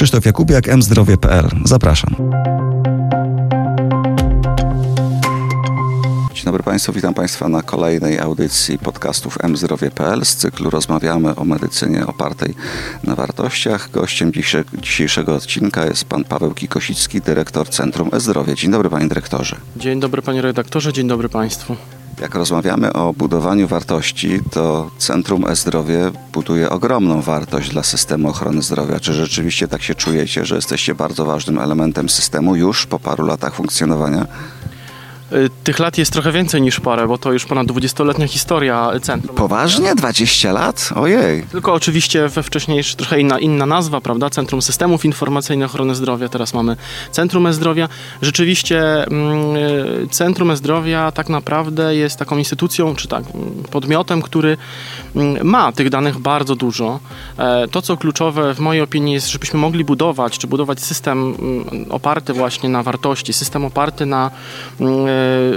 Krzysztof Jakubiak, mzdrowie.pl. Zapraszam. Dzień dobry Państwu, witam Państwa na kolejnej audycji podcastów mzdrowie.pl. Z cyklu rozmawiamy o medycynie opartej na wartościach. Gościem dzisiejszego odcinka jest pan Paweł Kikosicki, dyrektor Centrum E-Zdrowie. Dzień dobry Panie Dyrektorze. Dzień dobry Panie Redaktorze, dzień dobry Państwu. Jak rozmawiamy o budowaniu wartości, to Centrum E-Zdrowie buduje ogromną wartość dla systemu ochrony zdrowia. Czy rzeczywiście tak się czujecie, że jesteście bardzo ważnym elementem systemu już po paru latach funkcjonowania? Y, tych lat jest trochę więcej niż parę, bo to już ponad 20-letnia historia centrum. Poważnie? 20 lat? Ojej. Tylko oczywiście we wcześniejszej trochę inna, inna nazwa, prawda? Centrum Systemów Informacyjnych Ochrony Zdrowia, teraz mamy Centrum E-Zdrowia. Rzeczywiście mm, y, Centrum E-Zdrowia tak naprawdę jest taką instytucją, czy tak, mm, podmiotem, który mm, ma tych danych bardzo dużo. E, to, co kluczowe w mojej opinii jest, żebyśmy mogli budować, czy budować system oparty właśnie na wartości, system oparty na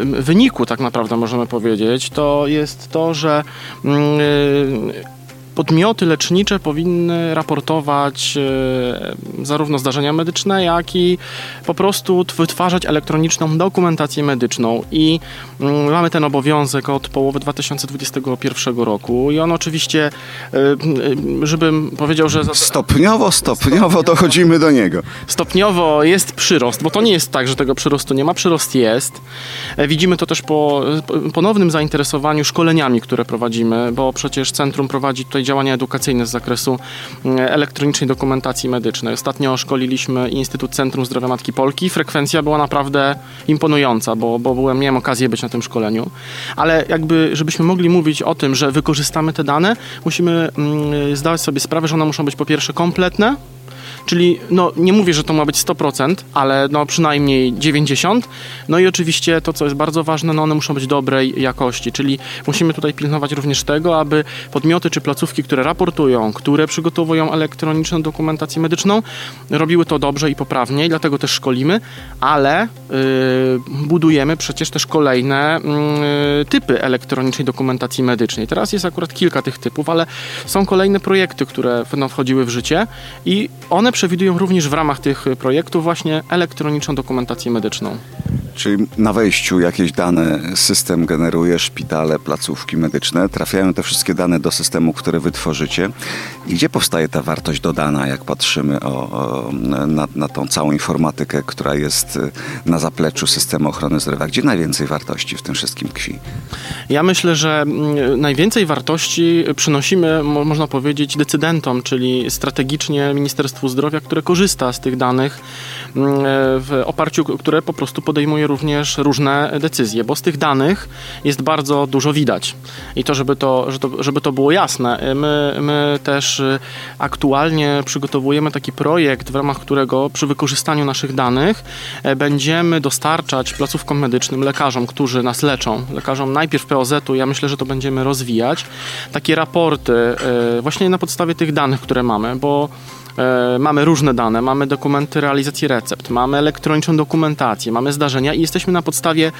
wyniku, tak naprawdę możemy powiedzieć, to jest to, że mm, podmioty lecznicze powinny raportować e, zarówno zdarzenia medyczne, jak i po prostu wytwarzać elektroniczną dokumentację medyczną. I mm, mamy ten obowiązek od połowy 2021 roku. I on oczywiście, e, e, żebym powiedział, że. Stopniowo, stopniowo dochodzimy do niego. Stopniowo jest przyrost, bo to nie jest tak, że tego przyrostu nie ma. Przyrost jest. Widzimy to też po ponownym zainteresowaniu szkoleniami, które prowadzimy, bo przecież centrum prowadzi tutaj działania edukacyjne z zakresu mm, elektronicznej dokumentacji medycznej. Ostatnio szkoliliśmy Instytut Centrum Zdrowia Matki Polki. Frekwencja była naprawdę imponująca, bo, bo byłem, miałem okazję być na tym szkoleniu. Ale jakby, żebyśmy mogli mówić o tym, że wykorzystamy te dane, musimy mm, zdawać sobie sprawę, że one muszą być po pierwsze kompletne, Czyli no, nie mówię, że to ma być 100%, ale no, przynajmniej 90%. No i oczywiście to, co jest bardzo ważne, no one muszą być dobrej jakości, czyli musimy tutaj pilnować również tego, aby podmioty czy placówki, które raportują, które przygotowują elektroniczną dokumentację medyczną, robiły to dobrze i poprawnie dlatego też szkolimy, ale yy, budujemy przecież też kolejne yy, typy elektronicznej dokumentacji medycznej. Teraz jest akurat kilka tych typów, ale są kolejne projekty, które będą wchodziły w życie i one przewidują również w ramach tych projektów właśnie elektroniczną dokumentację medyczną. Czyli na wejściu jakieś dane system generuje, szpitale, placówki medyczne, trafiają te wszystkie dane do systemu, które wytworzycie. I gdzie powstaje ta wartość dodana, jak patrzymy o, o, na, na tą całą informatykę, która jest y, na zapleczu systemu ochrony zdrowia? Gdzie najwięcej wartości w tym wszystkim tkwi? Ja myślę, że mm, najwięcej wartości przynosimy, można powiedzieć, decydentom, czyli strategicznie Ministerstwu Zdrowia, które korzysta z tych danych w oparciu, które po prostu podejmuje również różne decyzje, bo z tych danych jest bardzo dużo widać. I to, żeby to, żeby to było jasne, my, my też y, aktualnie przygotowujemy taki projekt, w ramach którego przy wykorzystaniu naszych danych e, będziemy dostarczać placówkom medycznym, lekarzom, którzy nas leczą, lekarzom najpierw POZ-u, ja myślę, że to będziemy rozwijać, takie raporty e, właśnie na podstawie tych danych, które mamy, bo E, mamy różne dane, mamy dokumenty realizacji recept, mamy elektroniczną dokumentację, mamy zdarzenia i jesteśmy na podstawie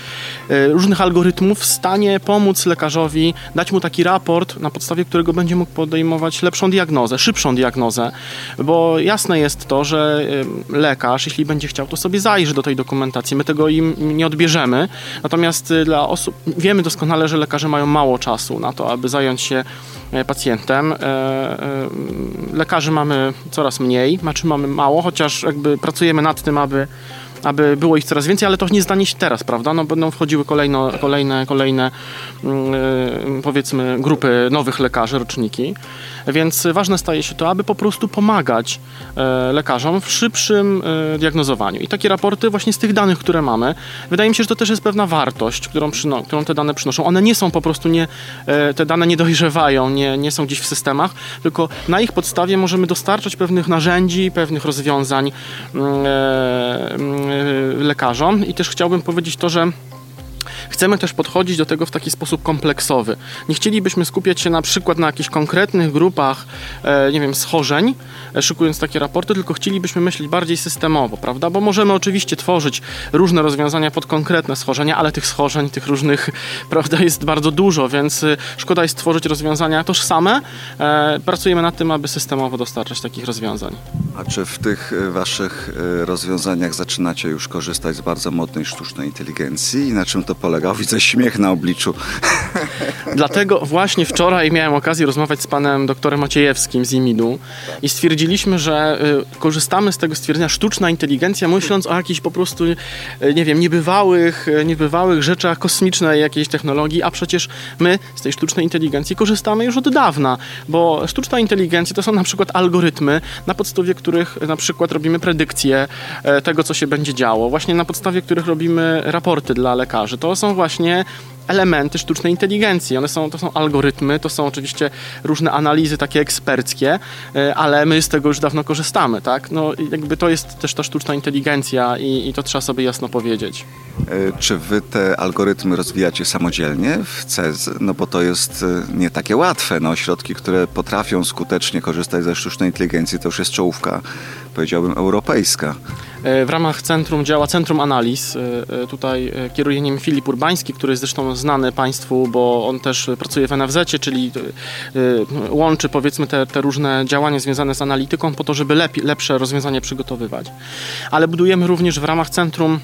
e, różnych algorytmów w stanie pomóc lekarzowi, dać mu taki raport, na podstawie którego będzie mógł podejmować lepszą diagnozę, szybszą diagnozę, bo jasne jest to, że e, lekarz, jeśli będzie chciał, to sobie zajrzy do tej dokumentacji, my tego im nie odbierzemy, natomiast dla osób, wiemy doskonale, że lekarze mają mało czasu na to, aby zająć się pacjentem. Lekarzy mamy coraz mniej, znaczy mamy mało, chociaż jakby pracujemy nad tym, aby aby było ich coraz więcej, ale to nie zdanie się teraz, prawda? No będą wchodziły kolejno, kolejne, kolejne yy, powiedzmy grupy nowych lekarzy, roczniki, więc ważne staje się to, aby po prostu pomagać yy, lekarzom w szybszym yy, diagnozowaniu. I takie raporty właśnie z tych danych, które mamy, wydaje mi się, że to też jest pewna wartość, którą, przyno, którą te dane przynoszą. One nie są po prostu, nie, te dane nie dojrzewają, nie, nie są gdzieś w systemach, tylko na ich podstawie możemy dostarczać pewnych narzędzi, pewnych rozwiązań mm, lekarzom i też chciałbym powiedzieć to, że Chcemy też podchodzić do tego w taki sposób kompleksowy. Nie chcielibyśmy skupiać się na przykład na jakichś konkretnych grupach, e, nie wiem, schorzeń, e, szykując takie raporty, tylko chcielibyśmy myśleć bardziej systemowo, prawda? Bo możemy oczywiście tworzyć różne rozwiązania pod konkretne schorzenia, ale tych schorzeń, tych różnych, prawda, jest bardzo dużo, więc y, szkoda jest tworzyć rozwiązania tożsame. E, Pracujemy nad tym, aby systemowo dostarczać takich rozwiązań. A czy w tych e, waszych e, rozwiązaniach zaczynacie już korzystać z bardzo modnej sztucznej inteligencji i na czym to polega? Widzę śmiech na obliczu. Dlatego właśnie wczoraj miałem okazję rozmawiać z panem doktorem Maciejewskim z IMID-u i stwierdziliśmy, że y, korzystamy z tego stwierdzenia sztuczna inteligencja, myśląc o jakichś po prostu, y, nie wiem, niebywałych, y, niebywałych rzeczach kosmicznej jakiejś technologii, a przecież my z tej sztucznej inteligencji korzystamy już od dawna, bo sztuczna inteligencja to są na przykład algorytmy, na podstawie których na przykład robimy predykcje e, tego, co się będzie działo, właśnie na podstawie których robimy raporty dla lekarzy. To są właśnie elementy sztucznej inteligencji. One są, to są algorytmy, to są oczywiście różne analizy takie eksperckie, e, ale my z tego już dawno korzystamy, tak? No jakby to jest też ta sztuczna inteligencja i, i to trzeba sobie jasno powiedzieć. E, Czy wy te algorytmy rozwijacie samodzielnie w CEZ? No bo to jest e, nie takie łatwe. No, środki, które potrafią skutecznie korzystać ze sztucznej inteligencji, to już jest czołówka, powiedziałbym, europejska. W ramach centrum działa Centrum Analiz. Tutaj kieruje nim Filip Urbański, który jest zresztą znany Państwu, bo on też pracuje w NFZ, czyli e, e, łączy powiedzmy te, te różne działania związane z analityką po to, żeby lepi, lepsze rozwiązanie przygotowywać. Ale budujemy również w ramach centrum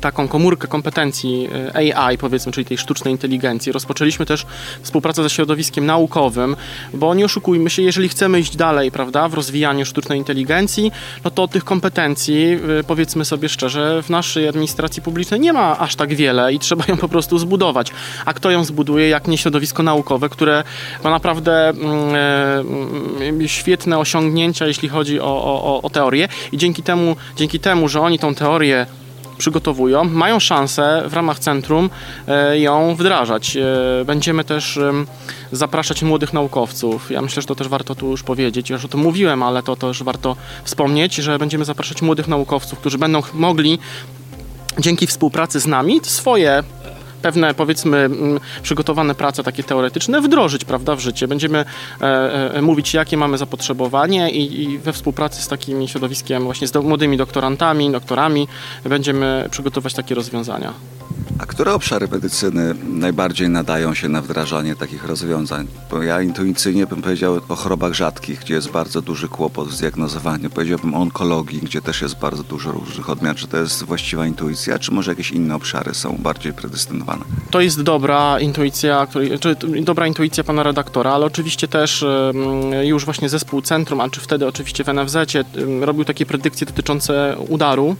taką komórkę kompetencji e, AI, powiedzmy, czyli tej sztucznej inteligencji. Rozpoczęliśmy też współpracę ze środowiskiem naukowym, bo nie oszukujmy się, jeżeli chcemy iść dalej, prawda, w rozwijaniu sztucznej inteligencji, no to tych kompetencji, y, powiedzmy sobie szczerze, w naszej administracji publicznej nie ma aż tak wiele i trzeba ją po prostu zbudować. A kto ją zbuduje, jak nie środowisko naukowe, które ma naprawdę mm, e, mm, świetne osiągnięcia, jeśli chodzi o, o- o teorię i dzięki temu, dzięki temu, że oni tą teorię przygotowują, mają szansę w ramach centrum e, ją wdrażać. E, Będziemy też zapraszać młodych naukowców. Ja myślę, że to też warto tu już powiedzieć. Już o tym mówiłem, ale to też warto wspomnieć, że będziemy zapraszać młodych naukowców, którzy będą mogli dzięki współpracy z nami swoje pewne, powiedzmy, przygotowane prace takie teoretyczne wdrożyć, prawda, w życie. Będziemy e, e, mówić, jakie mamy zapotrzebowanie i, i we współpracy z takim środowiskiem, właśnie z młodymi doktorantami, doktorami, będziemy przygotować takie rozwiązania. A które obszary medycyny najbardziej nadają się na wdrażanie takich rozwiązań? Bo ja intuicyjnie bym powiedział o chorobach rzadkich, gdzie jest bardzo duży kłopot w zdiagnozowaniu. Powiedziałbym o onkologii, gdzie też jest bardzo dużo różnych odmian. Czy to jest właściwa intuicja, czy może jakieś inne obszary są bardziej predestynowane? To jest dobra intuicja, czy dobra intuicja pana redaktora, ale oczywiście też już właśnie zespół centrum, a czy wtedy oczywiście w NFZ robił takie predykcje dotyczące udaru.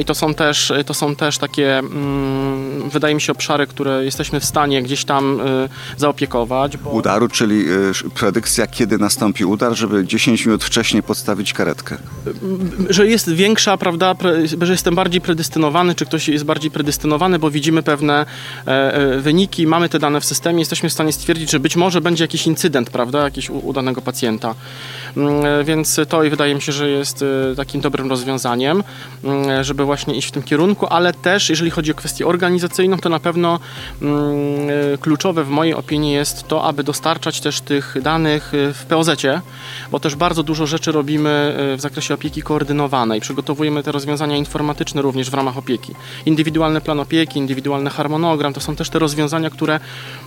I to są też, to są też takie, mm, wydaje mi się, obszary, które jesteśmy w stanie gdzieś tam y, zaopiekować. Bo... Udaru, czyli y, predykcja, kiedy nastąpi udar, żeby 10 minut wcześniej podstawić karetkę. że jest większa, prawda, że jestem bardziej predestynowany, czy ktoś jest bardziej predestynowany, bo widzimy pewne e, e, wyniki, mamy te dane w systemie, jesteśmy w stanie stwierdzić, że być może będzie jakiś incydent, prawda, jakiś u, u danego pacjenta. Mm, e, Więc to i wydaje mi się, że jest takim dobrym rozwiązaniem, mm, żeby właśnie iść w tym kierunku, ale też jeżeli chodzi o kwestię organizacyjną, to na pewno mm, e, kluczowe w mojej opinii jest to, aby dostarczać też tych danych e, w POZ-cie, bo też bardzo dużo rzeczy robimy e, w zakresie opieki koordynowanej. Przygotowujemy te rozwiązania informatyczne również w ramach opieki. Indywidualny plan opieki, indywidualny harmonogram, to są też te rozwiązania, które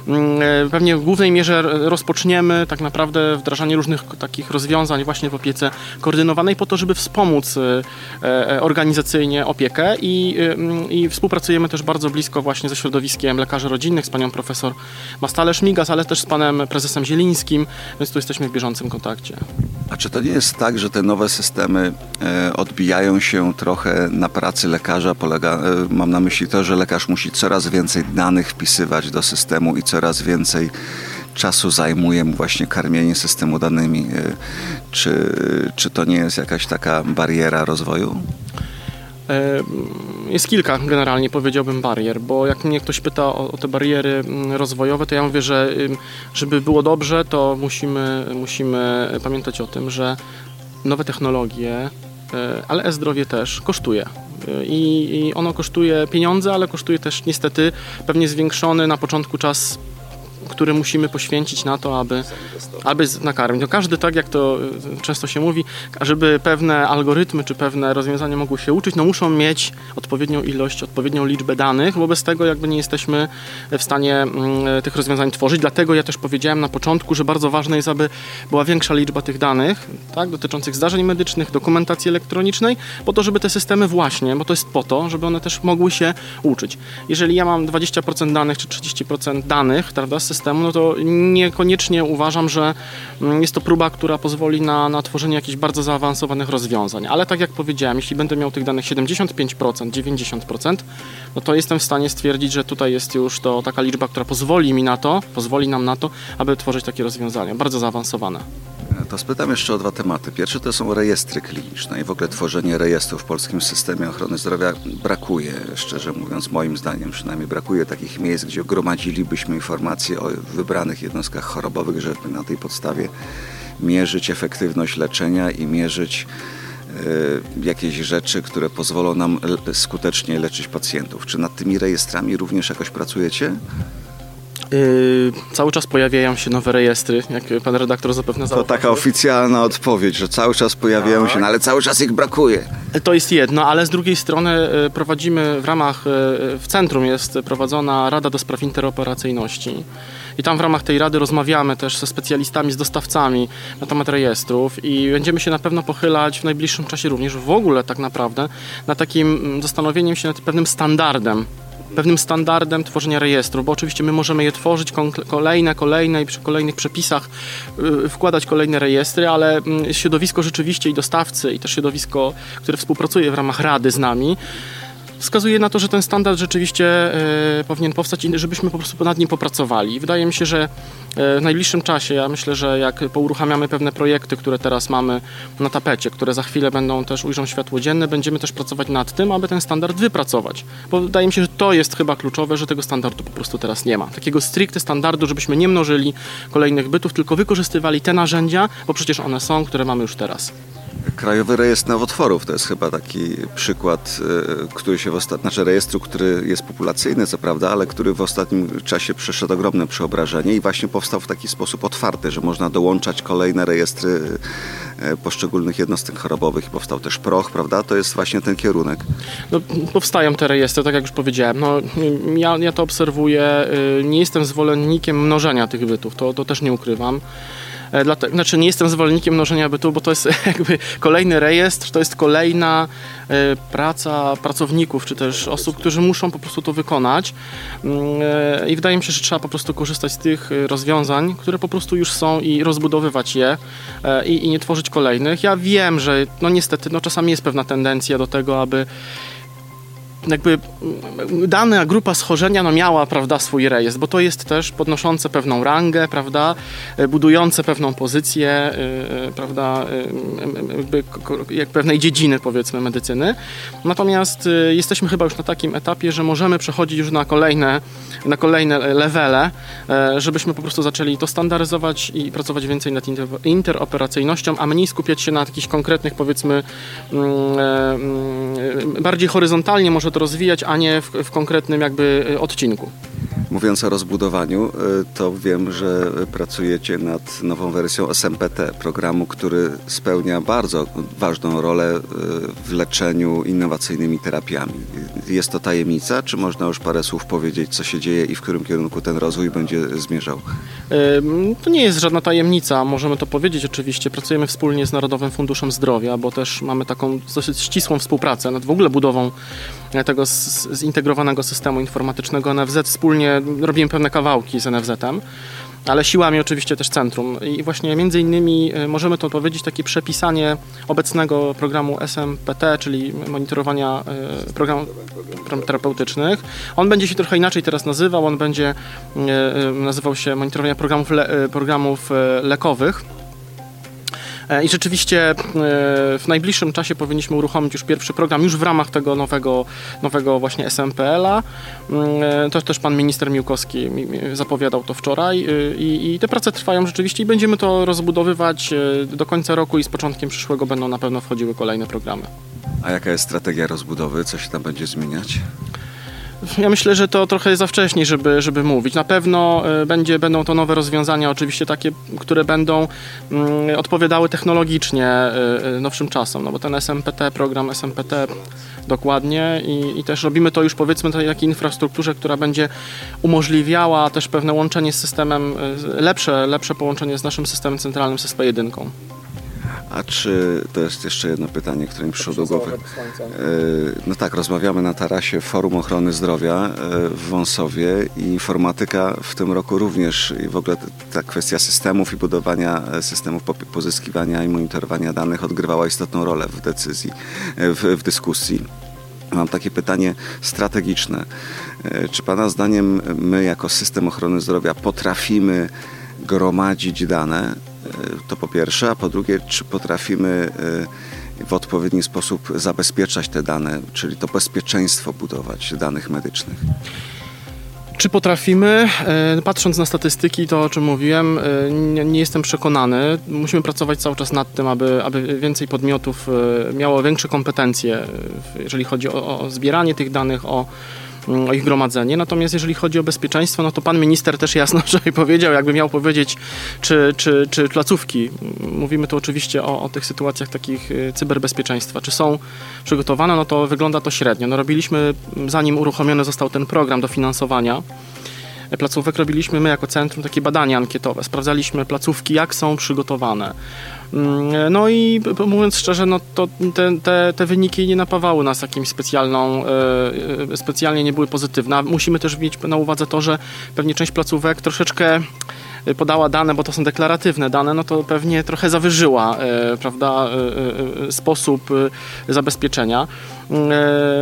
mm, pewnie w głównej mierze rozpoczniemy tak naprawdę wdrażanie różnych takich rozwiązań właśnie w opiece koordynowanej po to, żeby wspomóc e, e, organizacyjnie opiekę i, i współpracujemy też bardzo blisko właśnie ze środowiskiem lekarzy rodzinnych, z panią profesor Mastalesz-Migas, ale też z panem prezesem Zielińskim, więc tu jesteśmy w bieżącym kontakcie. A czy to nie jest tak, że te nowe systemy e, odbijają się trochę na pracy lekarza? Polega, e, mam na myśli to, że lekarz musi coraz więcej danych wpisywać do systemu i coraz więcej czasu zajmuje mu właśnie karmienie systemu danymi. E, czy, czy to nie jest jakaś taka bariera rozwoju? E, Jest kilka generalnie powiedziałbym barier, bo jak mnie ktoś pyta o, o te bariery mm, rozwojowe, to ja mówię, że żeby było dobrze, to musimy, musimy pamiętać o tym, że nowe technologie, e, ale e-zdrowie też kosztuje. I, I ono kosztuje pieniądze, ale kosztuje też niestety pewnie zwiększony na początku czas który musimy poświęcić na to, aby, aby nakarmić. No każdy, tak jak to y, często się mówi, żeby pewne algorytmy czy pewne rozwiązania mogły się uczyć, no muszą mieć odpowiednią ilość, odpowiednią liczbę danych, wobec tego jakby nie jesteśmy w stanie mm, tych rozwiązań tworzyć. Dlatego ja też powiedziałem na początku, że bardzo ważne jest, aby była większa liczba tych danych, tak, dotyczących zdarzeń medycznych, dokumentacji elektronicznej, po to, żeby te systemy właśnie, bo to jest po to, żeby one też mogły się uczyć. Jeżeli ja mam 20% danych czy 30% danych, prawda, z systemu, no to niekoniecznie uważam, że mm, jest to próba, która pozwoli na, na tworzenie jakichś bardzo zaawansowanych rozwiązań. Ale tak jak powiedziałem, jeśli będę miał tych danych 75%, 90%, no to jestem w stanie stwierdzić, że tutaj jest już to taka liczba, która pozwoli mi na to, pozwoli nam na to, aby tworzyć takie rozwiązania, bardzo zaawansowane. To spytam jeszcze o dwa tematy. Pierwszy to są rejestry kliniczne i w ogóle tworzenie rejestrów w polskim systemie ochrony zdrowia brakuje, szczerze mówiąc, moim zdaniem przynajmniej brakuje takich miejsc, gdzie gromadzilibyśmy informacje o wybranych jednostkach chorobowych, żeby na tej podstawie mierzyć efektywność leczenia i mierzyć jakieś rzeczy, które pozwolą nam skutecznie leczyć pacjentów. Czy nad tymi rejestrami również jakoś pracujecie? Yy, cały czas pojawiają się nowe rejestry, jak pan redaktor zapewne To zauważył. taka oficjalna odpowiedź, że cały czas pojawiają się, no ale cały czas ich brakuje. To jest jedno, ale z drugiej strony e, prowadzimy w ramach, e, w centrum jest prowadzona Rada do Spraw Interoperacyjności. I tam w ramach tej rady rozmawiamy też ze specjalistami, z dostawcami na temat rejestrów i będziemy się na pewno pochylać w najbliższym czasie również w ogóle tak naprawdę na takim mm, zastanowieniem się nad pewnym standardem pewnym standardem tworzenia rejestrów, bo oczywiście my możemy je tworzyć kolejne, kolejne i przy kolejnych przepisach y, wkładać kolejne rejestry, ale mm, środowisko rzeczywiście i dostawcy i też środowisko, które współpracuje w ramach Rady z nami, wskazuje na to, że ten standard rzeczywiście e, powinien powstać i żebyśmy po prostu nad nim popracowali. Wydaje mi się, że e, w najbliższym czasie, ja myślę, że jak pouruchamiamy pewne projekty, które teraz mamy na tapecie, które za chwilę będą też ujrzą światło dzienne, będziemy też pracować nad tym, aby ten standard wypracować. Bo wydaje mi się, że to jest chyba kluczowe, że tego standardu po prostu teraz nie ma. Takiego stricte standardu, żebyśmy nie mnożyli kolejnych bytów, tylko wykorzystywali te narzędzia, bo przecież one są, które mamy już teraz. Krajowy Rejestr Nowotworów to jest chyba taki przykład, e, który się w ostatnim, znaczy rejestru, który jest populacyjny, co prawda, ale który w ostatnim czasie przeszedł ogromne przeobrażenie i właśnie powstał w taki sposób otwarty, że można dołączać kolejne rejestry e, poszczególnych jednostek chorobowych i powstał też PROCH, prawda? To jest właśnie ten kierunek. No, powstają te rejestry, tak jak już powiedziałem. No, ja, ja to obserwuję. y, Nie jestem zwolennikiem mnożenia tych bytów, to, to też nie ukrywam. E, Dlate, znaczy nie jestem zwolennikiem mnożenia bytów, bo to jest jakby kolejny rejestr, to jest kolejna e, praca pracowników, czy też osób, którzy muszą po prostu to wykonać. Mm, e, I wydaje mi się, że trzeba po prostu korzystać z tych rozwiązań, które po prostu już są i rozbudowywać je i, i nie tworzyć kolejnych. Ja wiem, że no niestety no czasami jest pewna tendencja do tego, aby jakby mm, dana grupa schorzenia no miała, prawda, swój rejestr, bo to jest też podnoszące pewną rangę, prawda, e, budujące pewną pozycję, e, e, prawda, jak pewnej dziedziny, powiedzmy, medycyny. Natomiast jesteśmy chyba już na takim etapie, że możemy przechodzić już na kolejne, na kolejne levele, żebyśmy po prostu zaczęli to standaryzować i pracować więcej nad inter- interoperacyjnością, a mniej skupiać się na jakichś konkretnych, powiedzmy, mm, mm, bardziej horyzontalnie może rozwijać, a nie w, w konkretnym jakby e, odcinku. Mówiąc o rozbudowaniu, y, to wiem, że pracujecie nad nową wersją SMPT, programu, który spełnia bardzo ważną rolę y, w leczeniu innowacyjnymi terapiami. Jest to tajemnica, czy można już parę słów powiedzieć, co się dzieje i w którym kierunku ten rozwój będzie zmierzał? To nie jest żadna tajemnica, możemy to powiedzieć oczywiście. Pracujemy wspólnie z Narodowym Funduszem Zdrowia, bo też mamy taką dosyć ścisłą współpracę nad w ogóle budową e, tego zintegrowanego systemu informatycznego NFZ. Wspólnie robimy pewne kawałki z NFZ-em. Ale siłami oczywiście też centrum. I właśnie między innymi e, możemy to powiedzieć takie przepisanie obecnego programu SMPT, czyli monitorowania e, programów terapeutycznych. On będzie się trochę inaczej teraz nazywał. On będzie e, nazywał się monitorowania programów, le, programów lekowych. E, I rzeczywiście e, w najbliższym czasie powinniśmy uruchomić już pierwszy program, już w ramach tego nowego, nowego właśnie SMPL-a. Mm, e, To też pan minister Miłkowski mi- mi zapowiadał to wczoraj e, i, i te prace trwają rzeczywiście i będziemy to rozbudowywać do końca roku i z początkiem przyszłego będą na pewno wchodziły kolejne programy. A jaka jest strategia rozbudowy? Co się tam będzie zmieniać? Ja myślę, że to trochę za wcześnie, żeby, żeby mówić. Na pewno e, będzie, będą to nowe rozwiązania, oczywiście takie, które będą mm, odpowiadały technologicznie y, nowszym czasom, no bo ten SMPT, program SMPT dokładnie i, i też robimy to już powiedzmy tej takiej infrastrukturze, która będzie umożliwiała też pewne łączenie z systemem, lepsze, lepsze połączenie z naszym systemem centralnym, z SP1. A czy to jest jeszcze jedno pytanie, które mi przyszło do głowy? E, no tak, rozmawiamy na tarasie Forum Ochrony Zdrowia e, w Wąsowie i informatyka w tym roku również i w ogóle ta kwestia systemów i budowania e, systemów pozyskiwania i monitorowania danych odgrywała istotną rolę w decyzji, w, w dyskusji. Mam takie pytanie strategiczne. Czy Pana zdaniem my jako system ochrony zdrowia potrafimy gromadzić dane to po pierwsze, a po drugie, czy potrafimy e, w odpowiedni sposób zabezpieczać te dane, czyli to bezpieczeństwo budować danych medycznych. Czy potrafimy? E, patrząc na statystyki, to o czym mówiłem, nie, jestem przekonany. Musimy pracować cały czas nad tym, aby, aby więcej podmiotów miało większe kompetencje, jeżeli chodzi o, o zbieranie tych danych, o ich gromadzenie. Natomiast jeżeli chodzi o bezpieczeństwo, no to pan minister też jasno wczoraj powiedział, jakby miał powiedzieć, czy, czy, czy placówki, mówimy tu oczywiście o, o tych sytuacjach takich y, cyberbezpieczeństwa, czy są przygotowane, no to wygląda to średnio. No robiliśmy, zanim uruchomiony został ten program dofinansowania, placówek robiliśmy my jako centrum takie badania ankietowe. Sprawdzaliśmy placówki, jak są przygotowane. Mm, no i mówiąc szczerze, no to te, te, te wyniki nie napawały nas jakimś specjalną, e, e, specjalnie nie były pozytywne. Musimy też mieć na uwadze to, że pewnie część placówek troszeczkę podała dane, bo to są deklaratywne dane, no to pewnie trochę zawyżyła, e, prawda, sposób zabezpieczenia, mm,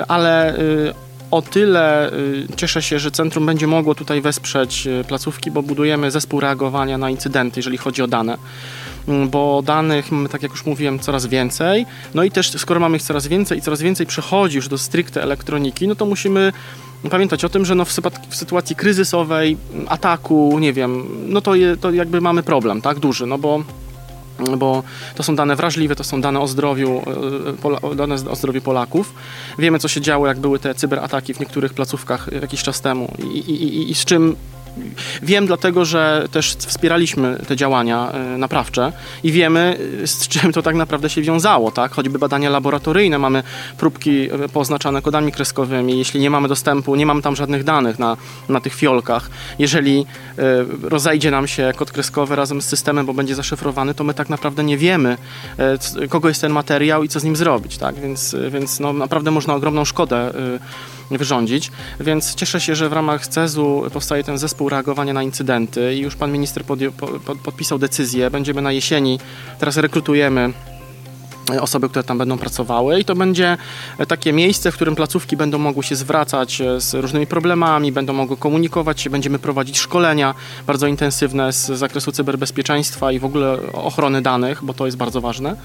ale o tyle cieszę się, że centrum będzie mogło tutaj wesprzeć placówki, bo budujemy zespół reagowania na incydenty, jeżeli chodzi o dane. Mm, bo danych mamy, tak jak już mówiłem, coraz więcej. No i też skoro mamy ich coraz więcej i coraz więcej przechodzi już do stricte elektroniki, no to musimy pamiętać o tym, że no w, sytuacji kryzysowej, ataku, nie wiem, no to, je, to jakby mamy problem, tak, duży, no bo bo to są dane wrażliwe, to są dane o zdrowiu, e, dane o zdrowiu Polaków. Wiemy, co się działo, jak były te cyberataki w niektórych placówkach jakiś czas temu i, i, i, i z czym Wiem dlatego, że też wspieraliśmy te działania e, naprawcze i wiemy, e, z czym to tak naprawdę się wiązało, tak? Choćby badania laboratoryjne, mamy próbki e, poznaczane kodami kreskowymi, jeśli nie mamy dostępu, nie mamy tam żadnych danych na, na tych fiolkach, jeżeli rozejdzie nam się kod kreskowy razem z systemem, bo będzie zaszyfrowany, to my tak naprawdę nie wiemy, kogo jest ten materiał i co z nim zrobić, tak? Więc, więc no, naprawdę można ogromną szkodę wyrządzić, więc cieszę się, że w ramach CEZ-u powstaje ten zespół reagowania na incydenty i już pan minister podpisał decyzję, będziemy na jesieni, teraz rekrutujemy osoby, które tam będą pracowały i to będzie takie miejsce, w którym placówki będą mogły się zwracać z różnymi problemami, będą mogły komunikować się, będziemy prowadzić szkolenia bardzo intensywne z zakresu cyberbezpieczeństwa i w ogóle ochrony danych, bo to jest bardzo ważne.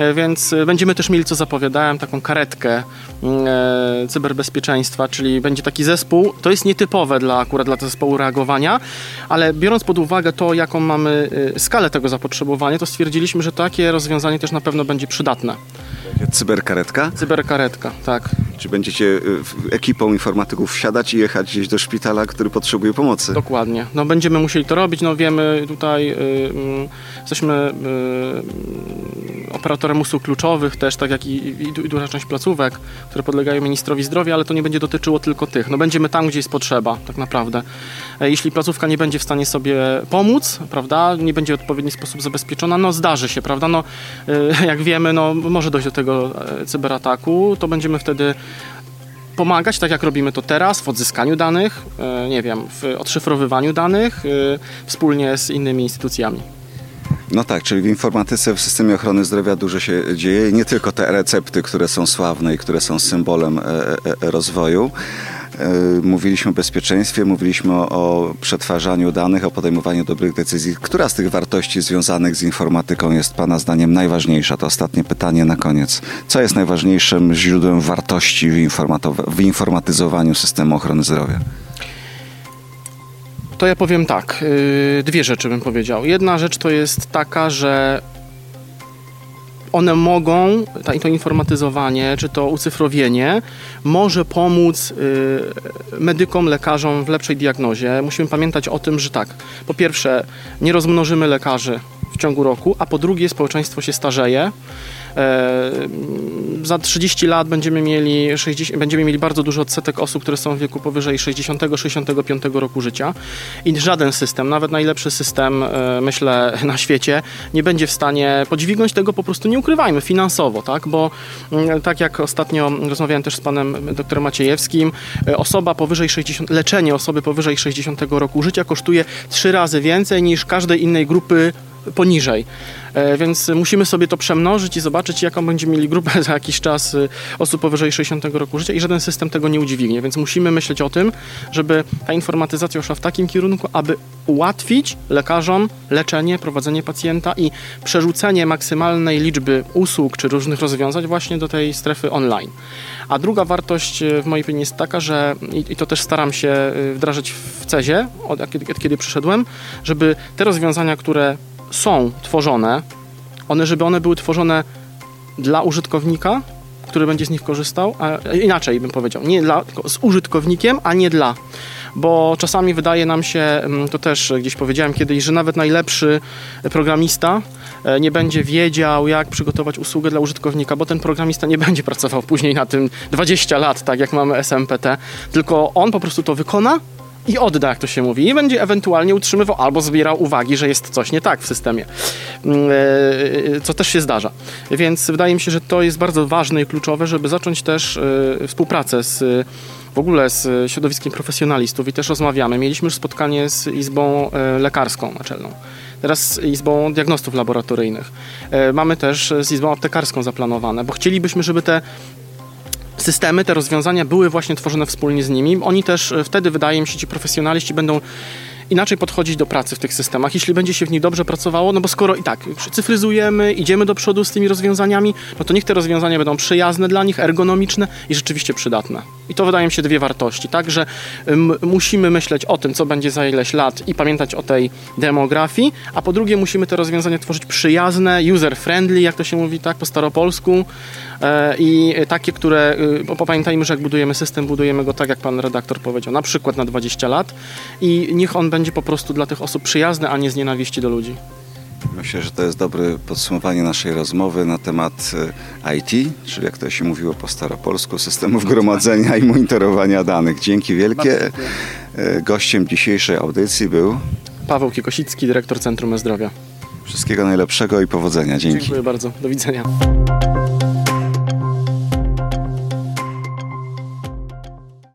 E, więc e, będziemy też mieli, co zapowiadałem, taką karetkę mm, e, cyberbezpieczeństwa, czyli będzie taki zespół. To jest nietypowe dla akurat dla zespołu reagowania, ale biorąc pod uwagę to, jaką mamy skalę tego zapotrzebowania, to stwierdziliśmy, że takie rozwiązanie też na pewno będzie przydatne. Cyberkaretka? Cyberkaretka, tak. Czy będziecie y, ekipą informatyków wsiadać i jechać gdzieś do szpitala, który potrzebuje pomocy? Dokładnie. No, będziemy musieli to robić. No, wiemy tutaj, y, y, jesteśmy y, operatorem usług kluczowych też, tak jak i, i, i duża część placówek, które podlegają ministrowi zdrowia, ale to nie będzie dotyczyło tylko tych. No, będziemy tam, gdzie jest potrzeba, tak naprawdę. E, jeśli placówka nie będzie w stanie sobie pomóc, prawda, nie będzie w odpowiedni sposób zabezpieczona, no zdarzy się, prawda, no jak wiemy, no może dojść do tego e, cyberataku, to będziemy wtedy pomagać, tak jak robimy to teraz, w odzyskaniu danych, e, nie wiem, w odszyfrowywaniu danych e, wspólnie z innymi instytucjami. No tak, czyli w informatyce, w systemie ochrony zdrowia dużo się dzieje. Nie tylko te recepty, które są sławne i które są symbolem rozwoju, mówiliśmy o bezpieczeństwie, mówiliśmy o, o przetwarzaniu danych, o podejmowaniu dobrych decyzji. Która z tych wartości związanych z informatyką jest Pana zdaniem najważniejsza? To ostatnie pytanie na koniec. Co jest najważniejszym źródłem wartości w, w informatyzowaniu systemu ochrony zdrowia? To ja powiem tak. Y, dwie rzeczy bym powiedział. Jedna rzecz to jest taka, że one mogą, to informatyzowanie czy to ucyfrowienie może pomóc y, medykom, lekarzom w lepszej diagnozie. Musimy pamiętać o tym, że tak, po pierwsze, nie rozmnożymy lekarzy w ciągu roku, a po drugie, społeczeństwo się starzeje. E, za 30 lat będziemy mieli, 60, będziemy mieli bardzo duży odsetek osób, które są w wieku powyżej 60-65 roku życia i żaden system, nawet najlepszy system, e, myślę, na świecie, nie będzie w stanie podźwignąć tego, po prostu nie ukrywajmy, finansowo, tak? Bo mm, tak jak ostatnio rozmawiałem też z panem doktorem Maciejewskim, e, osoba powyżej 60, leczenie osoby powyżej 60 roku życia kosztuje trzy razy więcej niż każdej innej grupy poniżej. E, Więc musimy sobie to przemnożyć i zobaczyć, jaką będziemy mieli grupę za jakiś czas y, osób powyżej 60 roku życia i żaden system tego nie udźwignie. Więc musimy myśleć o tym, żeby ta informatyzacja szła w takim kierunku, aby ułatwić lekarzom leczenie, prowadzenie pacjenta i przerzucenie maksymalnej liczby usług czy różnych rozwiązań właśnie do tej strefy online. A druga wartość y, w mojej opinii jest taka, że i, to też staram się y, wdrażać w CEZie, od, kiedy, od kiedy przyszedłem, żeby te rozwiązania, które są tworzone, one, żeby one były tworzone dla użytkownika, który będzie z nich korzystał, a inaczej bym powiedział, nie dla, z użytkownikiem, a nie dla. Bo czasami wydaje nam się, mm, to też gdzieś powiedziałem kiedyś, że nawet najlepszy programista e, nie będzie wiedział, jak przygotować usługę dla użytkownika, bo ten programista nie będzie pracował później na tym 20 lat, tak jak mamy SMPT, tylko on po prostu to wykona i odda, jak to się mówi, i będzie ewentualnie utrzymywał albo zbierał uwagi, że jest coś nie tak w systemie, Mm, e, co też się zdarza. Więc wydaje mi się, że to jest bardzo ważne i kluczowe, żeby zacząć też e, współpracę z w ogóle z środowiskiem profesjonalistów i też rozmawiamy. Mieliśmy już spotkanie z Izbą e, Lekarską Naczelną. Teraz z Izbą Diagnostów Laboratoryjnych. E, Mamy też z Izbą Aptekarską zaplanowane, bo chcielibyśmy, żeby te systemy, te rozwiązania były właśnie tworzone wspólnie z nimi. Oni też e, wtedy, wydaje mi się, ci profesjonaliści będą inaczej podchodzić do pracy w tych systemach, jeśli będzie się w nich dobrze pracowało, no bo skoro i tak cyfryzujemy, idziemy do przodu z tymi rozwiązaniami, no to niech te rozwiązania będą przyjazne dla nich, ergonomiczne i rzeczywiście przydatne. I to wydają mi się dwie wartości, tak, że musimy myśleć o tym, co będzie za ileś lat i pamiętać o tej demografii, a po drugie musimy te rozwiązania tworzyć przyjazne, user-friendly, jak to się mówi, tak, po staropolsku e, i takie, które, y, bo pamiętajmy, że jak budujemy system, budujemy go tak, jak pan redaktor powiedział, na przykład na 20 lat i niech on będzie po prostu dla tych osób przyjazny, a nie z nienawiści do ludzi. Myślę, że to jest dobre podsumowanie naszej rozmowy na temat e, IT, czyli jak to się mówiło po staropolsku, systemów gromadzenia i monitorowania danych. Dzięki wielkie. E, Gościem dzisiejszej audycji był Paweł Kiekosicki, dyrektor Centrum Zdrowia. wszystkiego najlepszego i powodzenia. Dzięki. Dziękuję bardzo. Do widzenia.